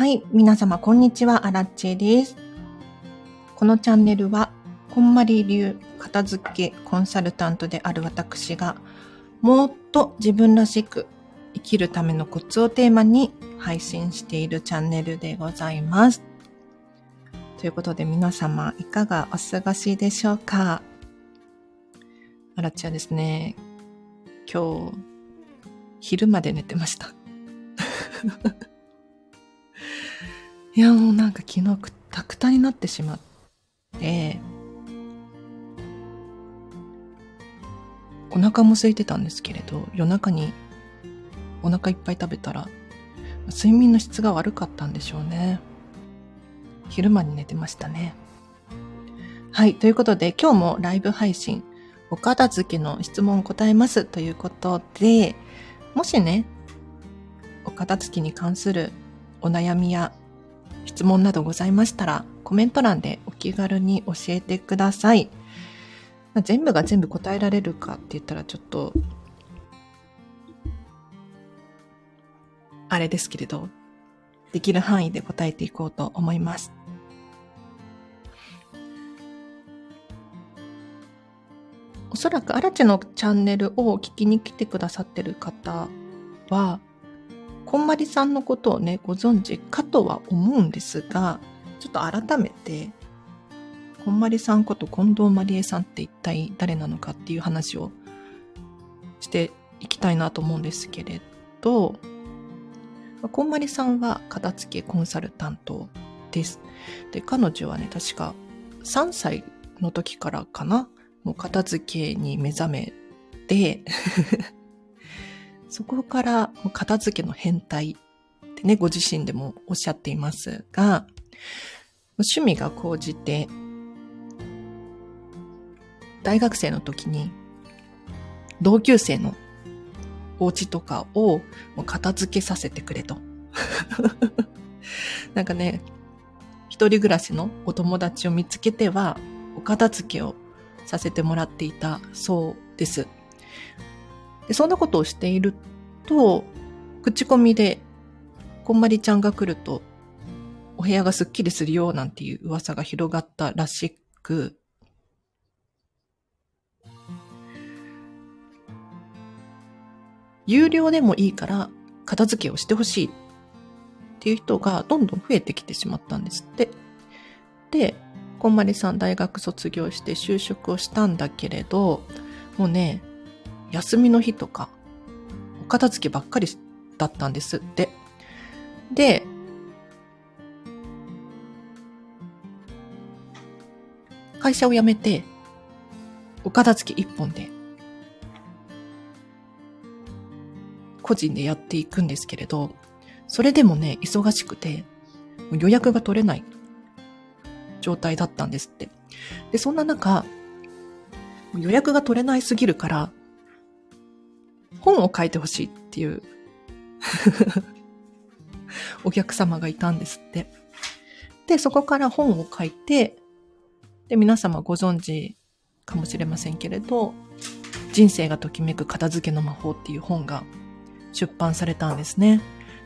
はい、皆様こんにちは、アラッチェです。このチャンネルは、こんまり流片付けコンサルタントである私が、もっと自分らしく生きるためのコツをテーマに配信しているチャンネルでございます。ということで皆様いかがお過ごしでしょうか？アラッチはですね、今日、昼まで寝てました。いや、もうなんか昨日くたくたになってしまって、お腹も空いてたんですけれど、夜中にお腹いっぱい食べたら、睡眠の質が悪かったんでしょうね。昼間に寝てましたね。はい。ということで、今日もライブ配信、お片付けの質問を答えますということで、もしね、お片付けに関するお悩みや質問などございましたら、コメント欄でお気軽に教えてください。まあ全部が全部答えられるかって言ったらちょっと、あれですけれど、できる範囲で答えていこうと思います。おそらくアラチのチャンネルを聞きに来てくださってる方は、こんまりさんのことをね、ご存知かとは思うんですが、ちょっと改めて、こんまりさんこと近藤まりえさんって一体誰なのかっていう話をしていきたいなと思うんですけれど、こんまりさんは片付けコンサルタントです。で、彼女はね、確か3歳の時からかな、もう片付けに目覚めて、そこから片付けの変態ってね、ご自身でもおっしゃっていますが、趣味が高じて、大学生の時に同級生のお家とかをもう片付けさせてくれと。なんかね、一人暮らしのお友達を見つけては、お片付けをさせてもらっていたそうです。でそんなことをしていると、口コミで、こんまりちゃんが来ると、お部屋がすっきりするよなんていう噂が広がったらしく、有料でもいいから片付けをしてほしいっていう人がどんどん増えてきてしまったんですって。で、こんまりさん大学卒業して就職をしたんだけれど、もうね、休みの日とか、お片付けばっかりだったんですって。で、会社を辞めて、お片付け一本で、個人でやっていくんですけれど、それでもね、忙しくて、予約が取れない状態だったんですって。で、そんな中、予約が取れないすぎるから、本を書いてほしいっていう お客様がいたんですって。で、そこから本を書いて、で、皆様ご存知かもしれませんけれど、人生がときめく片付けの魔法っていう本が出版されたんですね。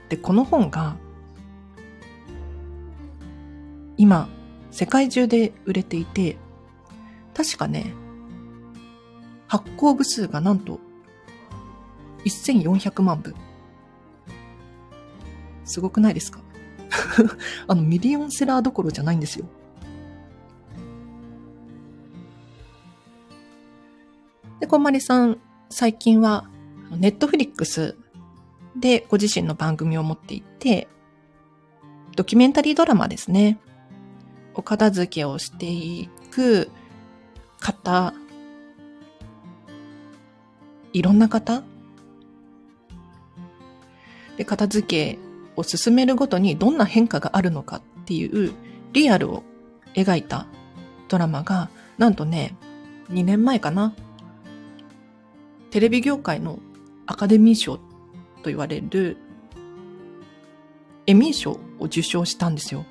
で、この本が、今、世界中で売れていて、確かね、発行部数がなんと1400万部。すごくないですか？あの、ミリオンセラーどころじゃないんですよ。で、こんまりさん、最近は、ネットフリックスでご自身の番組を持っていて、ドキュメンタリードラマですね。お片付けをしていく方、いろんな方で、片付けを進めるごとにどんな変化があるのかっていうリアルを描いたドラマが、なんとね、2年前かな。テレビ業界のアカデミー賞と言われるエミー賞を受賞したんですよ。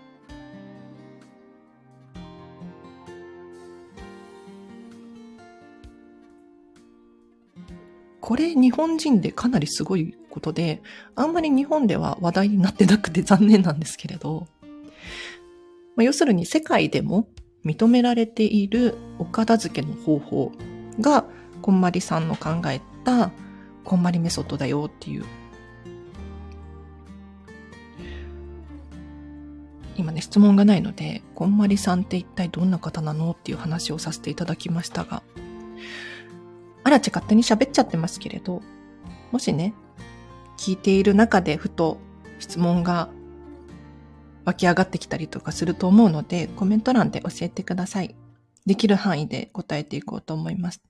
これ日本人でかなりすごいことで、あんまり日本では話題になってなくて残念なんですけれど、まあ、要するに世界でも認められているお片付けの方法が、こんまりさんの考えたこんまりメソッドだよっていう今ね、質問がないので、こんまりさんって一体どんな方なのっていう話をさせていただきましたが、あらち勝手に喋っちゃってますけれど、もしね、聞いている中でふと質問が湧き上がってきたりとかすると思うので、コメント欄で教えてください。できる範囲で答えていこうと思います。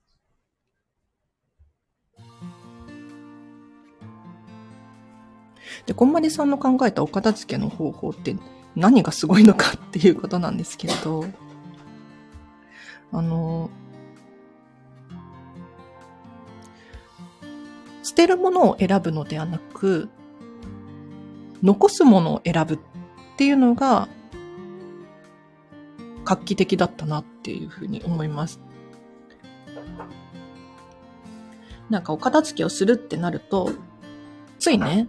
で、こんまりさんの考えたお片付けの方法って何がすごいのかっていうことなんですけれど、あの、捨てるものを選ぶのではなく、残すものを選ぶっていうのが画期的だったなっていうふうに思います。なんかお片付けをするってなると、ついね、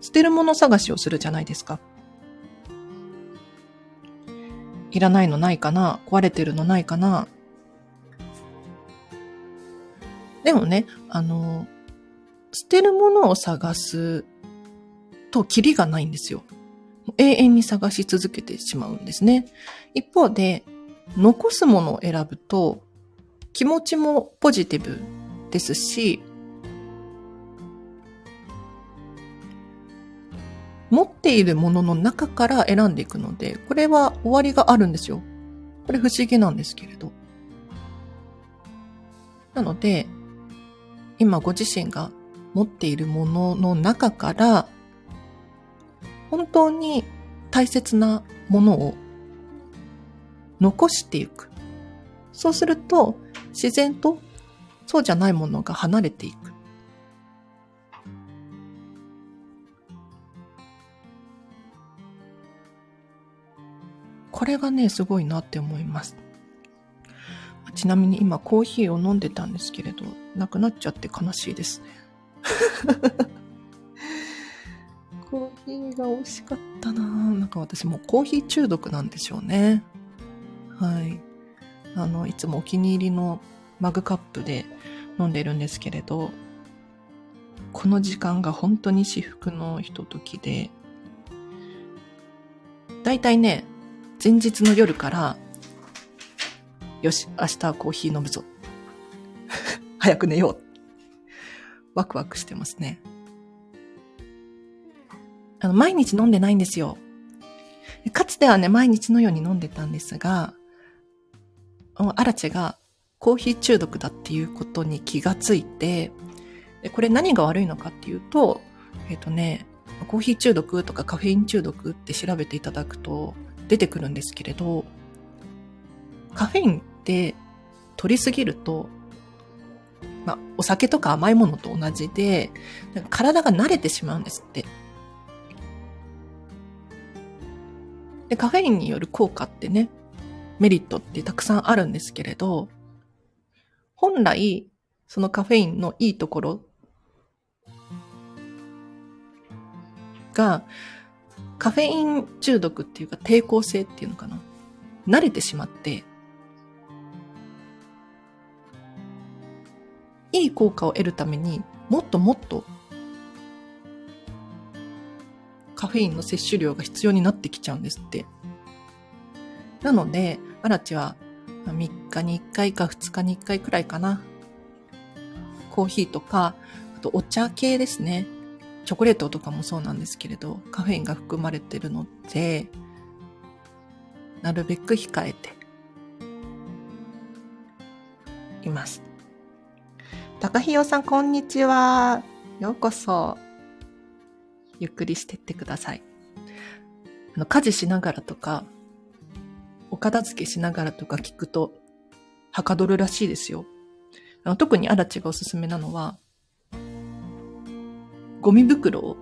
捨てるもの探しをするじゃないですか。いらないのないかな壊れてるのないかなでもね、あの、捨てるものを探すとキリがないんですよ。永遠に探し続けてしまうんですね。一方で、残すものを選ぶと気持ちもポジティブですし、持っているものの中から選んでいくので、これは終わりがあるんですよ。これ不思議なんですけれど。なので、今ご自身が持っているものの中から、本当に大切なものを残していく。そうすると、自然とそうじゃないものが離れていく。これがね、すごいなって思います。ちなみに今コーヒーを飲んでたんですけれど、なくなっちゃって悲しいですね。コーヒーが美味しかったななんか私もうコーヒー中毒なんでしょうね。はい。あの、いつもお気に入りのマグカップで飲んでるんですけれど、この時間が本当に至福のひとときで、だいたいね、前日の夜から、よし、明日はコーヒー飲むぞ。早く寝よう。ワクワクしてますね。あの、毎日飲んでないんですよ。かつてはね、毎日のように飲んでたんですが、アラチェがコーヒー中毒だっていうことに気がついて、これ何が悪いのかっていうと、えっ、ー、とね、コーヒー中毒とかカフェイン中毒って調べていただくと、出てくるんですけれど、カフェインって取りすぎると、まあ、お酒とか甘いものと同じで、体が慣れてしまうんですって。で、カフェインによる効果ってね、メリットってたくさんあるんですけれど、本来、そのカフェインのいいところが、カフェイン中毒っていうか抵抗性っていうのかな。慣れてしまって、いい効果を得るためにもっともっとカフェインの摂取量が必要になってきちゃうんですって。なので、アラチは3日に1回か2日に1回くらいかな。コーヒーとか、あとお茶系ですね。チョコレートとかもそうなんですけれど、カフェインが含まれてるので、なるべく控えています。高ひよさん、こんにちは。ようこそ。ゆっくりしてってください。あの、家事しながらとか、お片付けしながらとか聞くと、はかどるらしいですよ。あの特にアラチがおすすめなのは、ゴミ袋を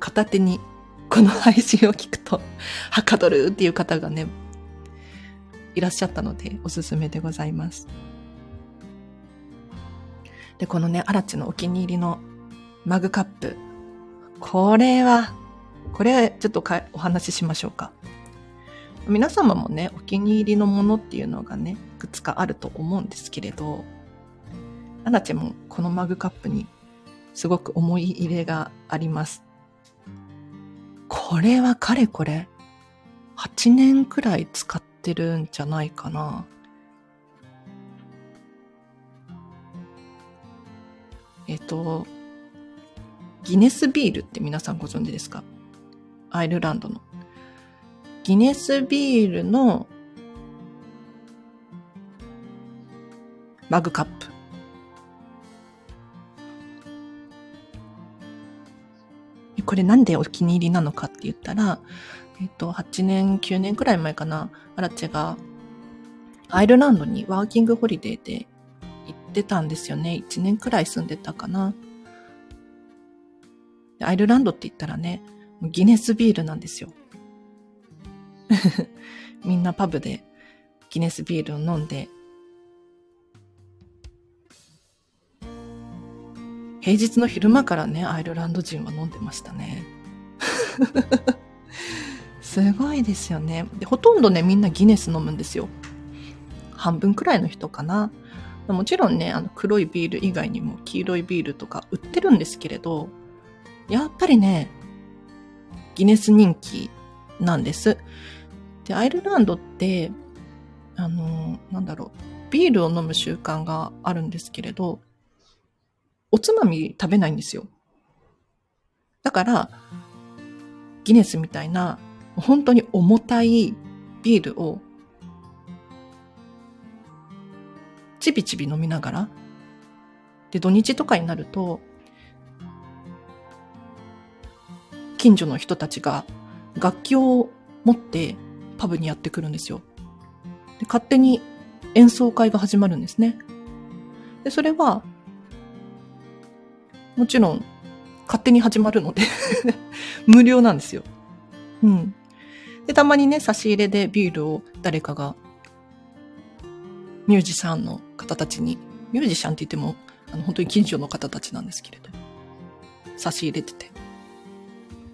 片手にこの配信を聞くと、はかどるっていう方がね、いらっしゃったのでおすすめでございます。で、このね、アラチのお気に入りのマグカップ。これは、これちょっとかお話ししましょうか。皆様もね、お気に入りのものっていうのがね、いくつかあると思うんですけれど、アラチもこのマグカップにすごく思い入れがあります。これはかれこれ、8年くらい使ってるんじゃないかな。えっと、ギネスビールって皆さんご存知ですか？アイルランドの。ギネスビールのマグカップ。これなんでお気に入りなのかって言ったら、えっと、8年、9年くらい前かな、アラチェがアイルランドにワーキングホリデーでってたんですよね。1年くらい住んでたかな。アイルランドって言ったらね、ギネスビールなんですよ。みんなパブでギネスビールを飲んで、平日の昼間からね、アイルランド人は飲んでましたね。すごいですよね。で、ほとんどね、みんなギネス飲むんですよ。半分くらいの人かな。もちろんね、あの黒いビール以外にも黄色いビールとか売ってるんですけれど、やっぱりね、ギネス人気なんです。で、アイルランドって、あの、なんだろう、ビールを飲む習慣があるんですけれど、おつまみ食べないんですよ。だから、ギネスみたいな、本当に重たいビールを、ちびちび飲みながら、で、土日とかになると、近所の人たちが楽器を持ってパブにやってくるんですよ。で勝手に演奏会が始まるんですね。で、それは、もちろん、勝手に始まるので 無料なんですよ。うん。で、たまにね、差し入れでビールを誰かが、ミュージシャンの方たちに、ミュージシャンって言っても、あの、本当に近所の方たちなんですけれど、差し入れてて。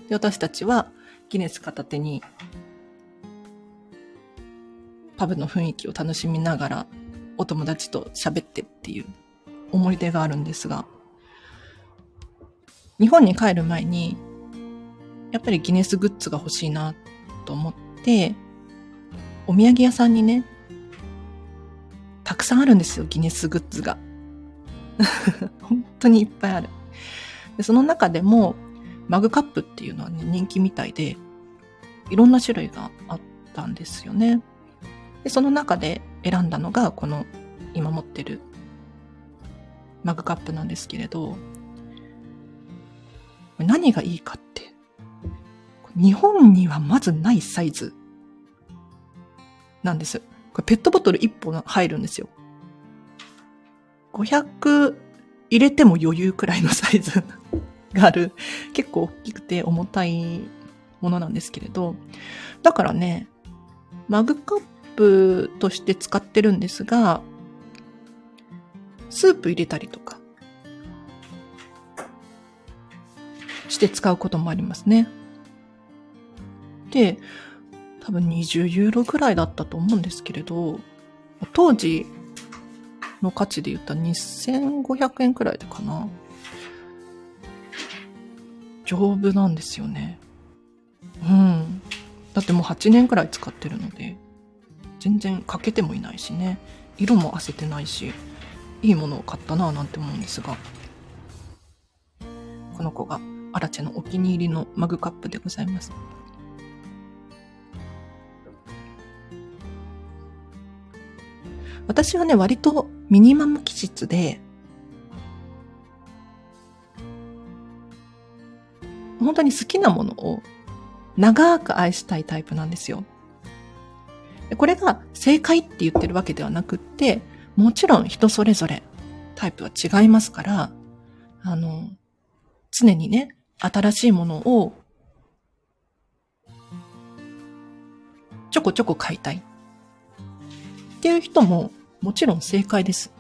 で、私たちはギネス片手に、パブの雰囲気を楽しみながら、お友達と喋ってっていう思い出があるんですが、日本に帰る前に、やっぱりギネスグッズが欲しいなと思って、お土産屋さんにね、たくさんあるんですよ、ギネスグッズが。本当にいっぱいある。でその中でも、マグカップっていうのはね、人気みたいで、いろんな種類があったんですよね。で、その中で選んだのが、この今持ってるマグカップなんですけれど、何がいいかって、日本にはまずないサイズなんです。これペットボトル1本入るんですよ。500入れても余裕くらいのサイズ がある、結構大きくて重たいものなんですけれど、だからね、マグカップとして使ってるんですが、スープ入れたりとか、して使うこともありますね。で、多分20ユーロぐらいだったと思うんですけれど、当時の価値で言った2500円くらいでかな。丈夫なんですよね。うん。だってもう8年くらい使ってるので、全然欠けてもいないしね。色も褪せてないし、いいものを買ったなぁなんて思うんですが。この子がアラチェのお気に入りのマグカップでございます。私はね、割とミニマム気質で、本当に好きなものを長く愛したいタイプなんですよ。これが正解って言ってるわけではなくって、もちろん人それぞれタイプは違いますから、あの、常にね、新しいものをちょこちょこ買いたいっていう人ももちろん正解です。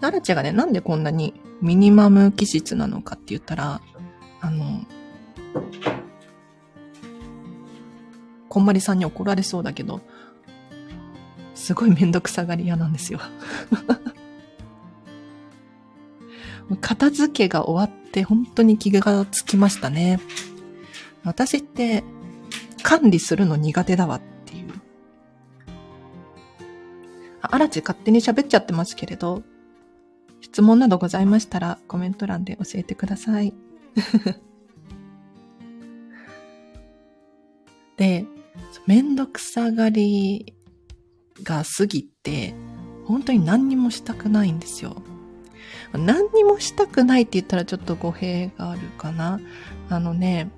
ダルチェがね、なんでこんなにミニマム気質なのかって言ったら、あの、こんまりさんに怒られそうだけど、すごいめんどくさがり屋なんですよ片付けが終わって本当に気がつきましたね。私って管理するの苦手だわっていう。あ、らち勝手に喋っちゃってますけれど、質問などございましたらコメント欄で教えてください。で、めんどくさがりが過ぎて、本当に何にもしたくないんですよ。何にもしたくないって言ったらちょっと語弊があるかな。あのね、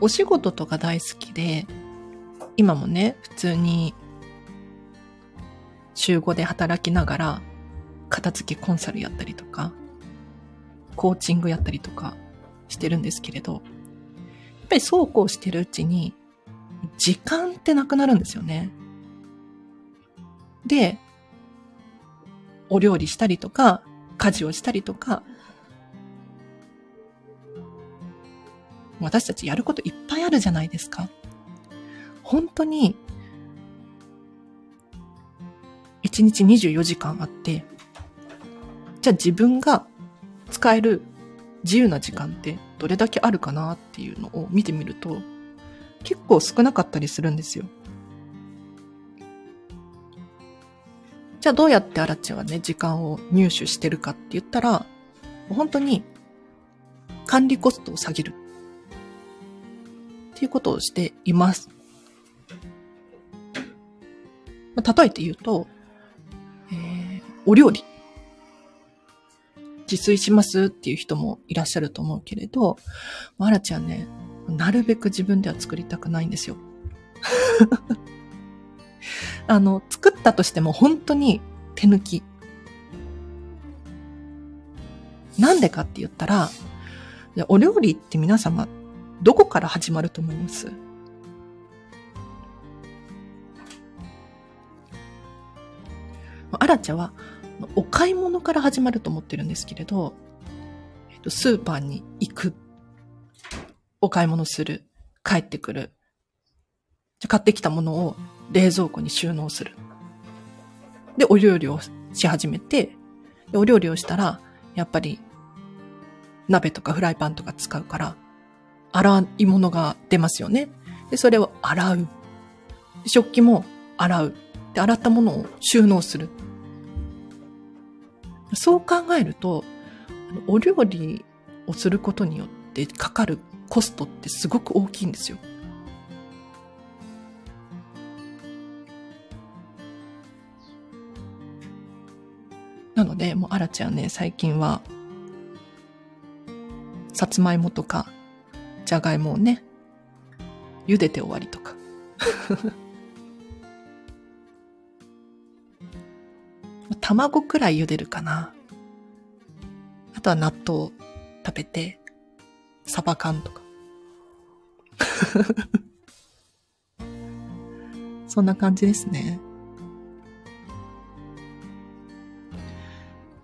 お仕事とか大好きで、今もね、普通に週5で働きながら、片付けコンサルやったりとか、コーチングやったりとかしてるんですけれど、やっぱりそうこうしてるうちに、時間ってなくなるんですよね。で、お料理したりとか、家事をしたりとか、私たちやることいっぱいあるじゃないですか。本当に、1日24時間あって、じゃあ自分が使える自由な時間ってどれだけあるかなっていうのを見てみると、結構少なかったりするんですよ。じゃあどうやってアラチはね、時間を入手してるかって言ったら、本当に管理コストを下げる。っていうことをしています。まあ、例えて言うと、えー、お料理。自炊しますっていう人もいらっしゃると思うけれど、アラちゃんね、なるべく自分では作りたくないんですよ。あの、作ったとしても本当に手抜き。なんでかって言ったら、お料理って皆様、どこから始まると思います？アラチャは、お買い物から始まると思ってるんですけれど、スーパーに行くお買い物する。帰ってくる。買ってきたものを冷蔵庫に収納する。で、お料理をし始めて、お料理をしたら、やっぱり、鍋とかフライパンとか使うから、洗い物が出ますよね。で、それを洗う。食器も洗う。で、洗ったものを収納する。そう考えると、お料理をすることによってかかるコストってすごく大きいんですよ。なので、もう、あらちゃんね、最近は、さつまいもとか、じゃがいもをね、茹でて終わりとか。卵くらい茹でるかな。あとは納豆食べて、サバ缶とか。そんな感じですね。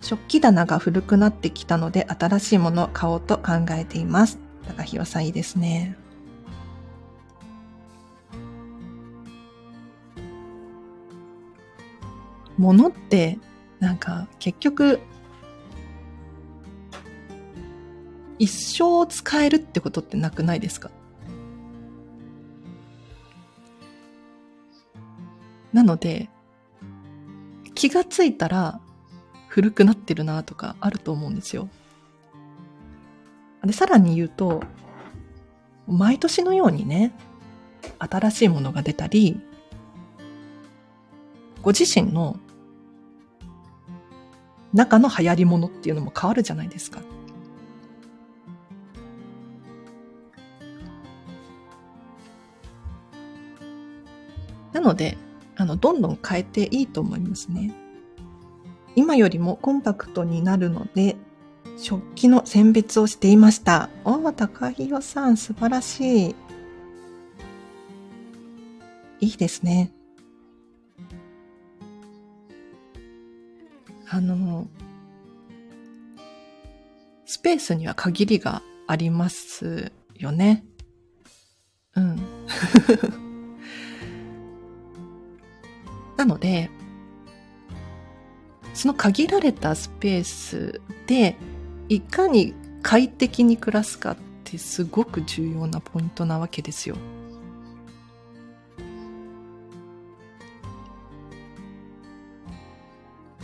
食器棚が古くなってきたので新しいものを買おうと考えています。高弘さんいいですね。物ってなんか結局一生使えるってことってなくないですか？なので、気がついたら古くなってるなとかあると思うんですよ。で、さらに言うと、毎年のようにね、新しいものが出たり、ご自身の中の流行り物っていうのも変わるじゃないですか。ので、あの、どんどん変えていいと思いますね。今よりもコンパクトになるので、食器の選別をしていました。おー、高弘さん、素晴らしい。いいですね。あの、スペースには限りがありますよね。うん。なので、その限られたスペースで、いかに快適に暮らすかってすごく重要なポイントなわけですよ。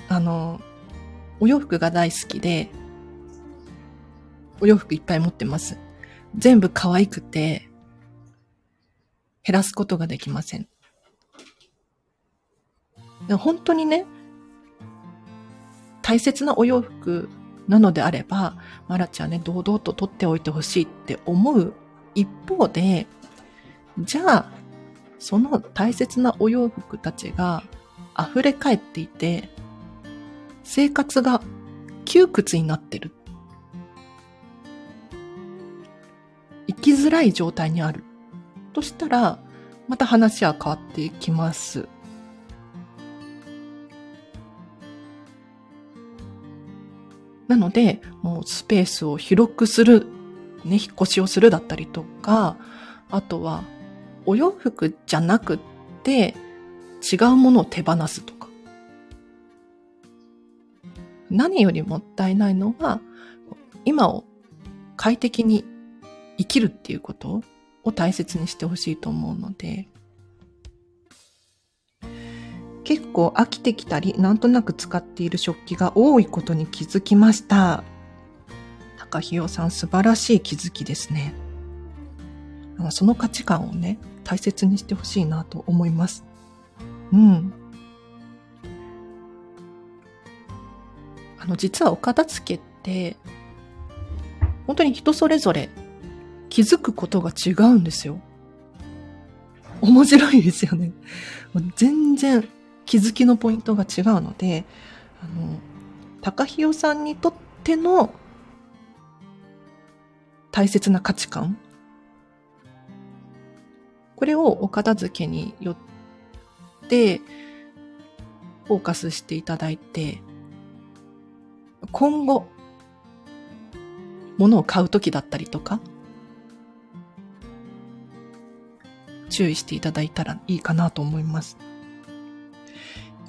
あの、お洋服が大好きで、お洋服いっぱい持ってます。全部可愛くて、減らすことができません。本当にね、大切なお洋服なのであれば、マラちゃんね、堂々と取っておいてほしいって思う一方で、じゃあ、その大切なお洋服たちが溢れ返っていて、生活が窮屈になってる。生きづらい状態にある。としたら、また話は変わってきます。なので、もうスペースを広くする、ね、引っ越しをするだったりとか、あとは、お洋服じゃなくって、違うものを手放すとか。何よりもったいないのは、今を快適に生きるっていうことを大切にしてほしいと思うので、結構飽きてきたり、なんとなく使っている食器が多いことに気づきました。高ひよさん素晴らしい気づきですね。その価値観をね、大切にしてほしいなと思います。うん。あの、実はお片付けって、本当に人それぞれ気づくことが違うんですよ。面白いですよね。全然気づきのポイントが違うので、あの、高ひよさんにとっての大切な価値観これをお片付けによってフォーカスしていただいて、今後、物を買うときだったりとか、注意していただいたらいいかなと思います。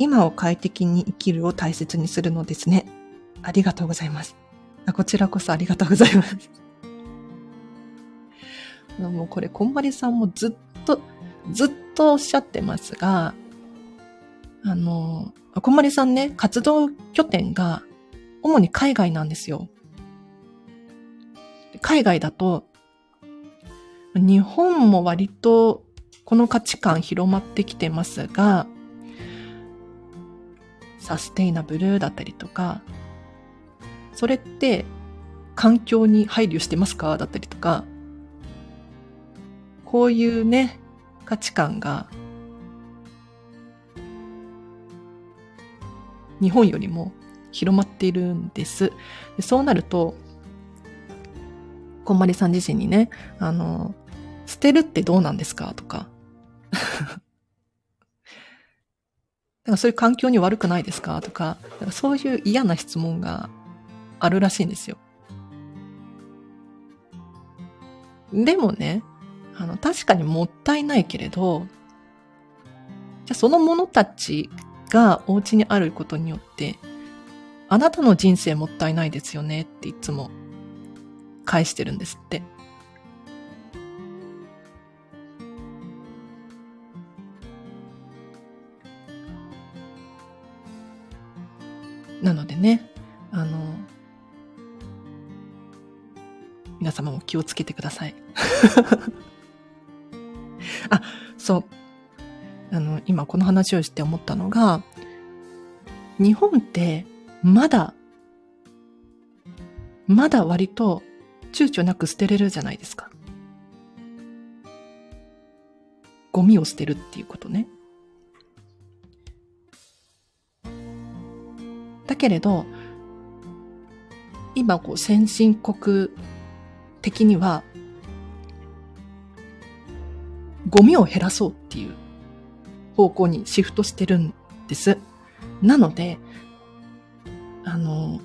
今を快適に生きるを大切にするのですね。ありがとうございます。あこちらこそありがとうございます。もうこれ、こんまりさんもずっと、ずっとおっしゃってますが、あの、こんまりさんね、活動拠点が主に海外なんですよ。海外だと、日本も割とこの価値観広まってきてますが、サステイナブルだったりとか、それって環境に配慮してますか？だったりとか、こういうね、価値観が日本よりも広まっているんです。でそうなると、こんまりさん自身にね、あの、捨てるってどうなんですか？とか、なんかそういう環境に悪くないですか？とか、なんかそういう嫌な質問があるらしいんですよ。でもね、あの、確かにもったいないけれど、じゃその者たちがお家にあることによって、あなたの人生もったいないですよねっていつも返してるんですって。ね、あの、皆様も気をつけてください。あ、そう。あの、今この話をして思ったのが、日本ってまだ、まだ割と躊躇なく捨てれるじゃないですか。ゴミを捨てるっていうことね。けれど、今こう先進国的には、ゴミを減らそうっていう方向にシフトしてるんです。なので、あの、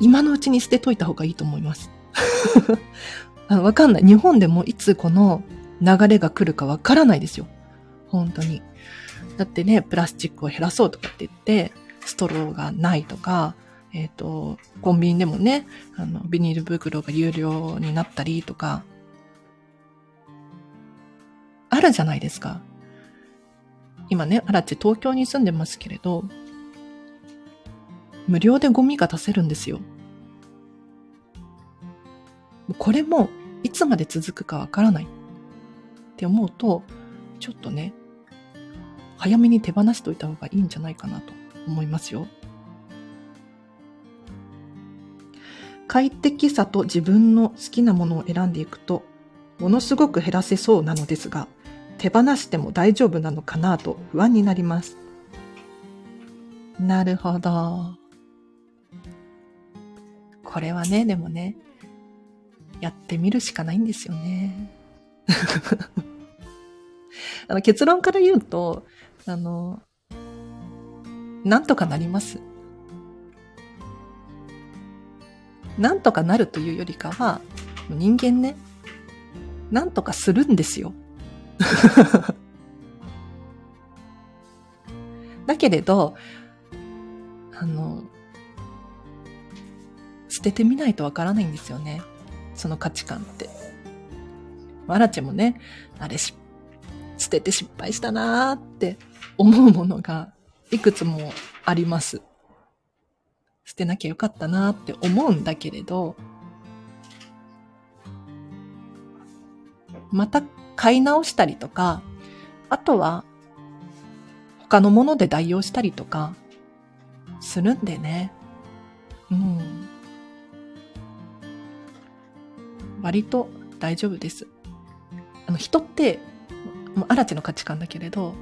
今のうちに捨てといた方がいいと思います。あわかんない。日本でもいつこの流れが来るかわからないですよ。本当に。だってね、プラスチックを減らそうとかって言って、ストローがないとか、えっ、ー、と、コンビニでもね、あの、ビニール袋が有料になったりとか、あるじゃないですか。今ね、あらち東京に住んでますけれど、無料でゴミが出せるんですよ。これもいつまで続くかわからないって思うと、ちょっとね、早めに手放しといた方がいいんじゃないかなと思いますよ。快適さと自分の好きなものを選んでいくと、ものすごく減らせそうなのですが、手放しても大丈夫なのかなと不安になります。なるほど。これはね、でもね、やってみるしかないんですよね。あの結論から言うと、あの、なんとかなります。なんとかなるというよりかは、人間ね、なんとかするんですよ。だけれど、あの、捨ててみないとわからないんですよね。その価値観って。わらちもね、あれし、捨てて失敗したなーって思うものがいくつもあります。捨てなきゃよかったなって思うんだけれど、また買い直したりとか、あとは他のもので代用したりとかするんでね。うん。割と大丈夫です。あの、人って、もう、嵐の価値観だけれど、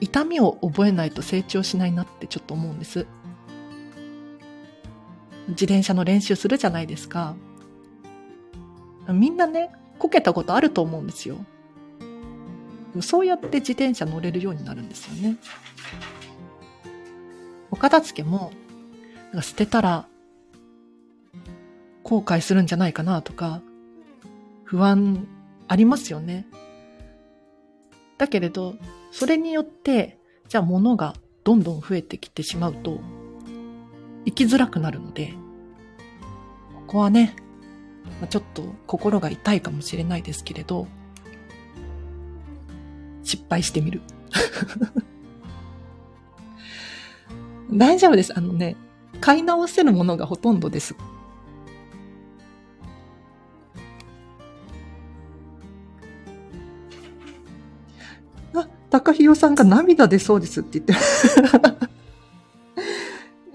痛みを覚えないと成長しないなってちょっと思うんです。自転車の練習するじゃないですか。みんなね、こけたことあると思うんですよ。そうやって自転車乗れるようになるんですよね。お片付けも、捨てたら後悔するんじゃないかなとか、不安ありますよね。だけれど、それによって、じゃあ物がどんどん増えてきてしまうと、生きづらくなるので、ここはね、ちょっと心が痛いかもしれないですけれど、失敗してみる。大丈夫です。あのね、買い直せるものがほとんどです。高弘さんが涙出そうですって言って。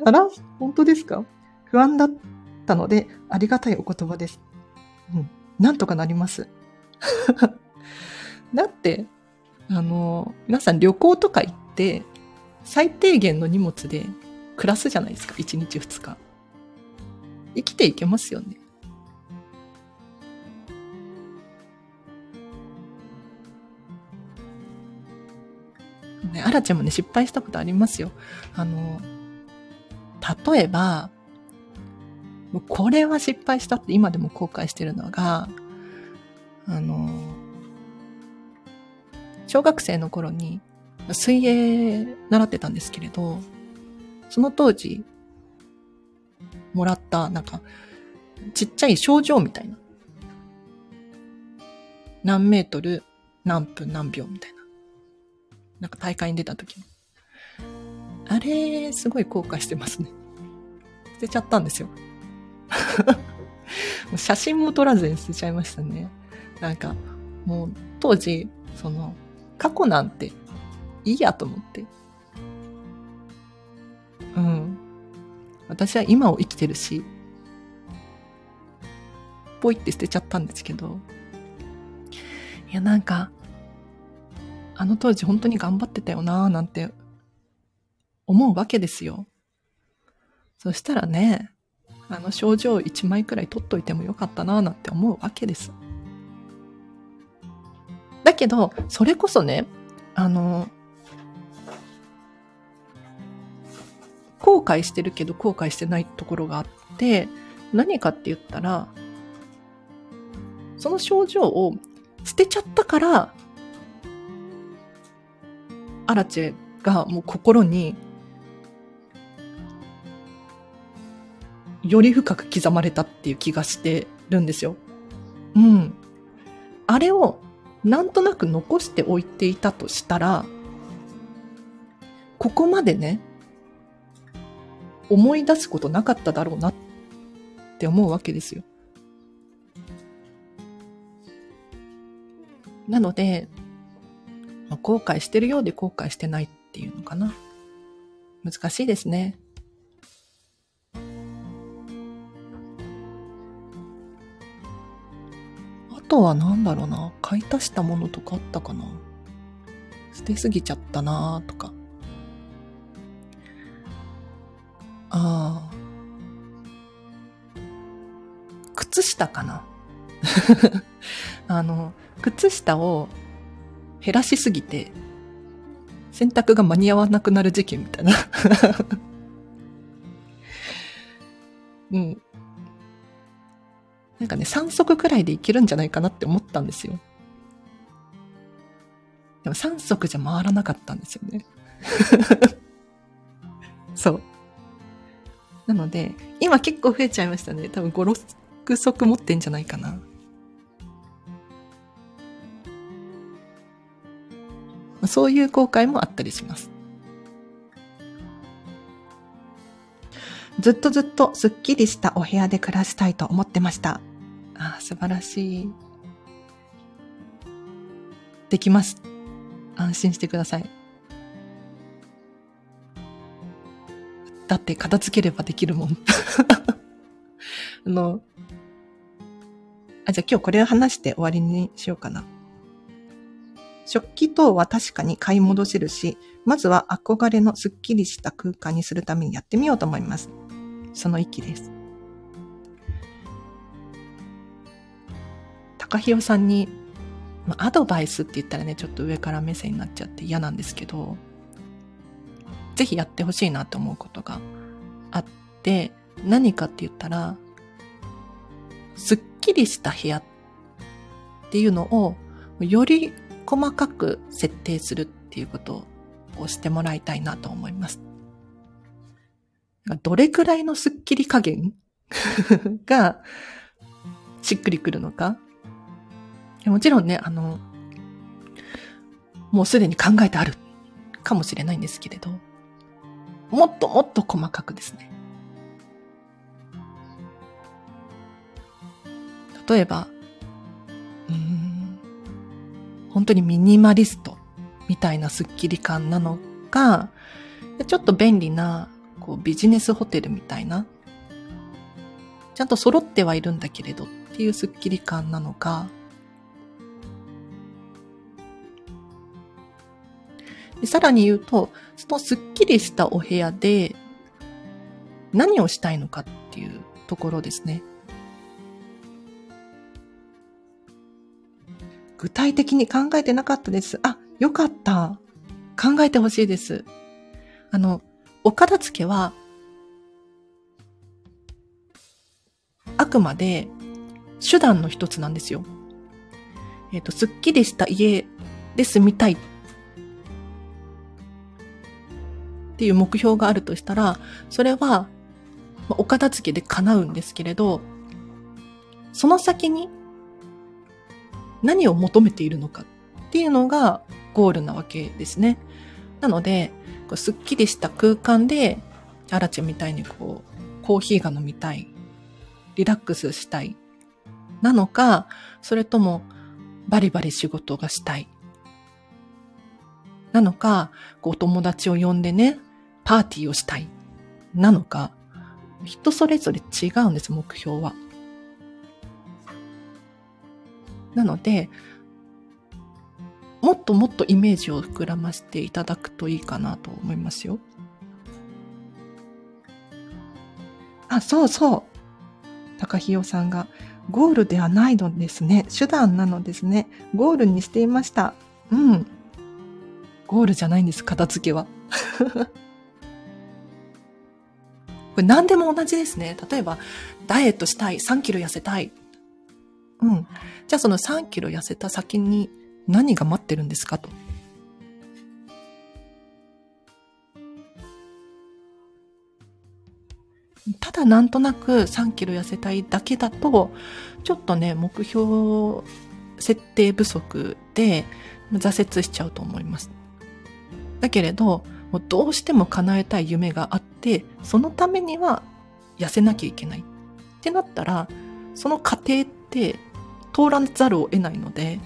あら？本当ですか？不安だったので、ありがたいお言葉です。うん。なんとかなります。だって、あの、皆さん旅行とか行って、最低限の荷物で暮らすじゃないですか。1日2日。生きていけますよね。ね、アラちゃんもね、失敗したことありますよ。あの、例えば、これは失敗したって今でも後悔してるのが、あの、小学生の頃に水泳習ってたんですけれど、その当時、もらった、なんか、ちっちゃい症状みたいな。何メートル、何分何秒みたいな。なんか大会に出た時。あれ、すごい後悔してますね。捨てちゃったんですよ。もう写真も撮らずに捨てちゃいましたね。なんか、もう当時、その、過去なんていいやと思って。うん。私は今を生きてるし、ポイって捨てちゃったんですけど、いやなんか、あの当時本当に頑張ってたよなぁなんて思うわけですよ。そしたらね、あの症状1枚くらい取っといてもよかったなぁなんて思うわけです。だけど、それこそね、あの、後悔してるけど後悔してないところがあって、何かって言ったら、その症状を捨てちゃったから、アラチェがもう心により深く刻まれたっていう気がしてるんですよ。うん。あれをなんとなく残しておいていたとしたら、ここまでね、思い出すことなかっただろうなって思うわけですよ。なので、後悔してるようで後悔してないっていうのかな。難しいですね。あとは何だろうな。買い足したものとかあったかな。捨てすぎちゃったなとか。ああ。靴下かな。あの、靴下を減らしすぎて、洗濯が間に合わなくなる時期みたいな うん。なんかね、3足くらいでいけるんじゃないかなって思ったんですよ。でも3足じゃ回らなかったんですよね。そう。なので、今結構増えちゃいましたね。多分5、6足持ってんじゃないかな。そういう後悔もあったりします。ずっとずっとスッキリしたお部屋で暮らしたいと思ってました。ああ、素晴らしい。できます。安心してください。だって片付ければできるもん。あの、あ、じゃあ今日これを話して終わりにしようかな。食器等は確かに買い戻せるし、まずは憧れのスッキリした空間にするためにやってみようと思います。その域です。高弘さんに、まあ、アドバイスって言ったらね、ちょっと上から目線になっちゃって嫌なんですけど、ぜひやってほしいなと思うことがあって、何かって言ったら、すっきりした部屋っていうのを、より細かく設定するっていうことをしてもらいたいなと思います。どれくらいのスッキリ加減 がしっくりくるのかもちろんね、あの、もうすでに考えてあるかもしれないんですけれど、もっともっと細かくですね。例えば、うん、本当にミニマリストみたいなスッキリ感なのか、ちょっと便利なこうビジネスホテルみたいな、ちゃんと揃ってはいるんだけれどっていうスッキリ感なのか、でさらに言うと、そのスッキリしたお部屋で何をしたいのかっていうところですね。具体的に考えてなかったです。あ、よかった。考えてほしいです。あの、お片付けは、あくまで手段の一つなんですよ。えっ、ー、と、すっきりした家で住みたいっていう目標があるとしたら、それは、お片付けで叶うんですけれど、その先に何を求めているのかっていうのがゴールなわけですね。なので、すっきりした空間で、アラチェみたいにこう、コーヒーが飲みたい、リラックスしたい、なのか、それともバリバリ仕事がしたい、なのか、お友達を呼んでね、パーティーをしたい、なのか、人それぞれ違うんです、目標は。なので、もっともっとイメージを膨らませていただくといいかなと思いますよ。あ、そうそう。高弘さんが、ゴールではないのですね。手段なのですね。ゴールにしていました。うん。ゴールじゃないんです、片付けは。これ何でも同じですね。例えば、ダイエットしたい、3キロ痩せたい。うん。じゃあその3キロ痩せた先に何が待ってるんですかと。ただなんとなく3キロ痩せたいだけだと、ちょっとね、目標設定不足で挫折しちゃうと思います。だけれど、もうどうしても叶えたい夢があって、そのためには痩せなきゃいけないってなったら、その過程って通らざるを得ないので、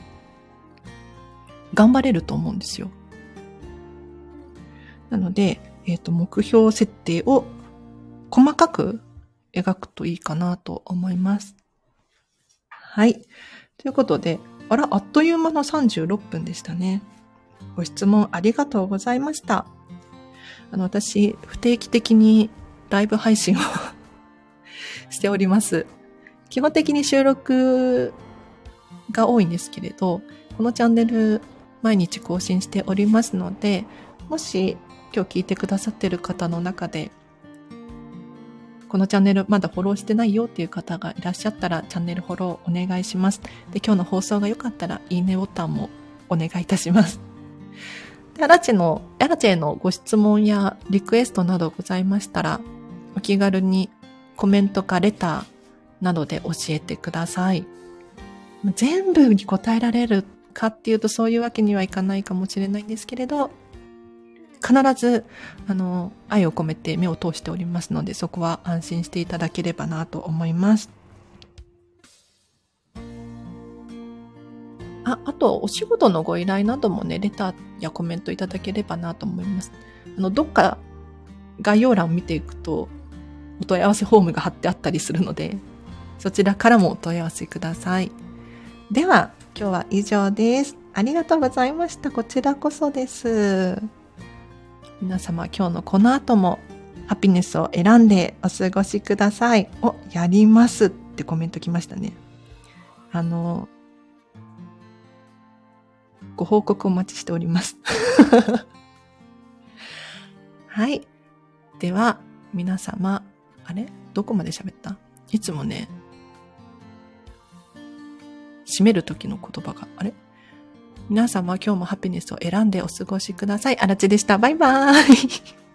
頑張れると思うんですよ。なので、えっ、ー、と、目標設定を細かく描くといいかなと思います。はい。ということで、あら、あっという間の36分でしたね。ご質問ありがとうございました。あの、私、不定期的にライブ配信を しております。基本的に収録が多いんですけれど、このチャンネル毎日更新しておりますので、もし今日聞いてくださってる方の中で、このチャンネルまだフォローしてないよっていう方がいらっしゃったらチャンネルフォローお願いします。で、今日の放送が良かったらいいねボタンもお願いいたします。で、アラチェの、アラチェのご質問やリクエストなどございましたら、お気軽にコメントかレターなどで教えてください。全部に答えられるかっていうとそういうわけにはいかないかもしれないんですけれど、必ず、あの、愛を込めて目を通しておりますので、そこは安心していただければなと思います。あ、あと、お仕事のご依頼などもね、レターやコメントいただければなと思います。あの、どっか概要欄を見ていくと、お問い合わせフォームが貼ってあったりするので、そちらからもお問い合わせください。では、今日は以上です。ありがとうございました。こちらこそです。皆様、今日のこの後もハピネスを選んでお過ごしください。お、やりますってコメント来ましたね。あの、ご報告お待ちしております。はい。では、皆様、あれ？どこまで喋った？いつもね、締める時の言葉が、あれ？皆様今日もハピネスを選んでお過ごしください。あらちでした。バイバーイ。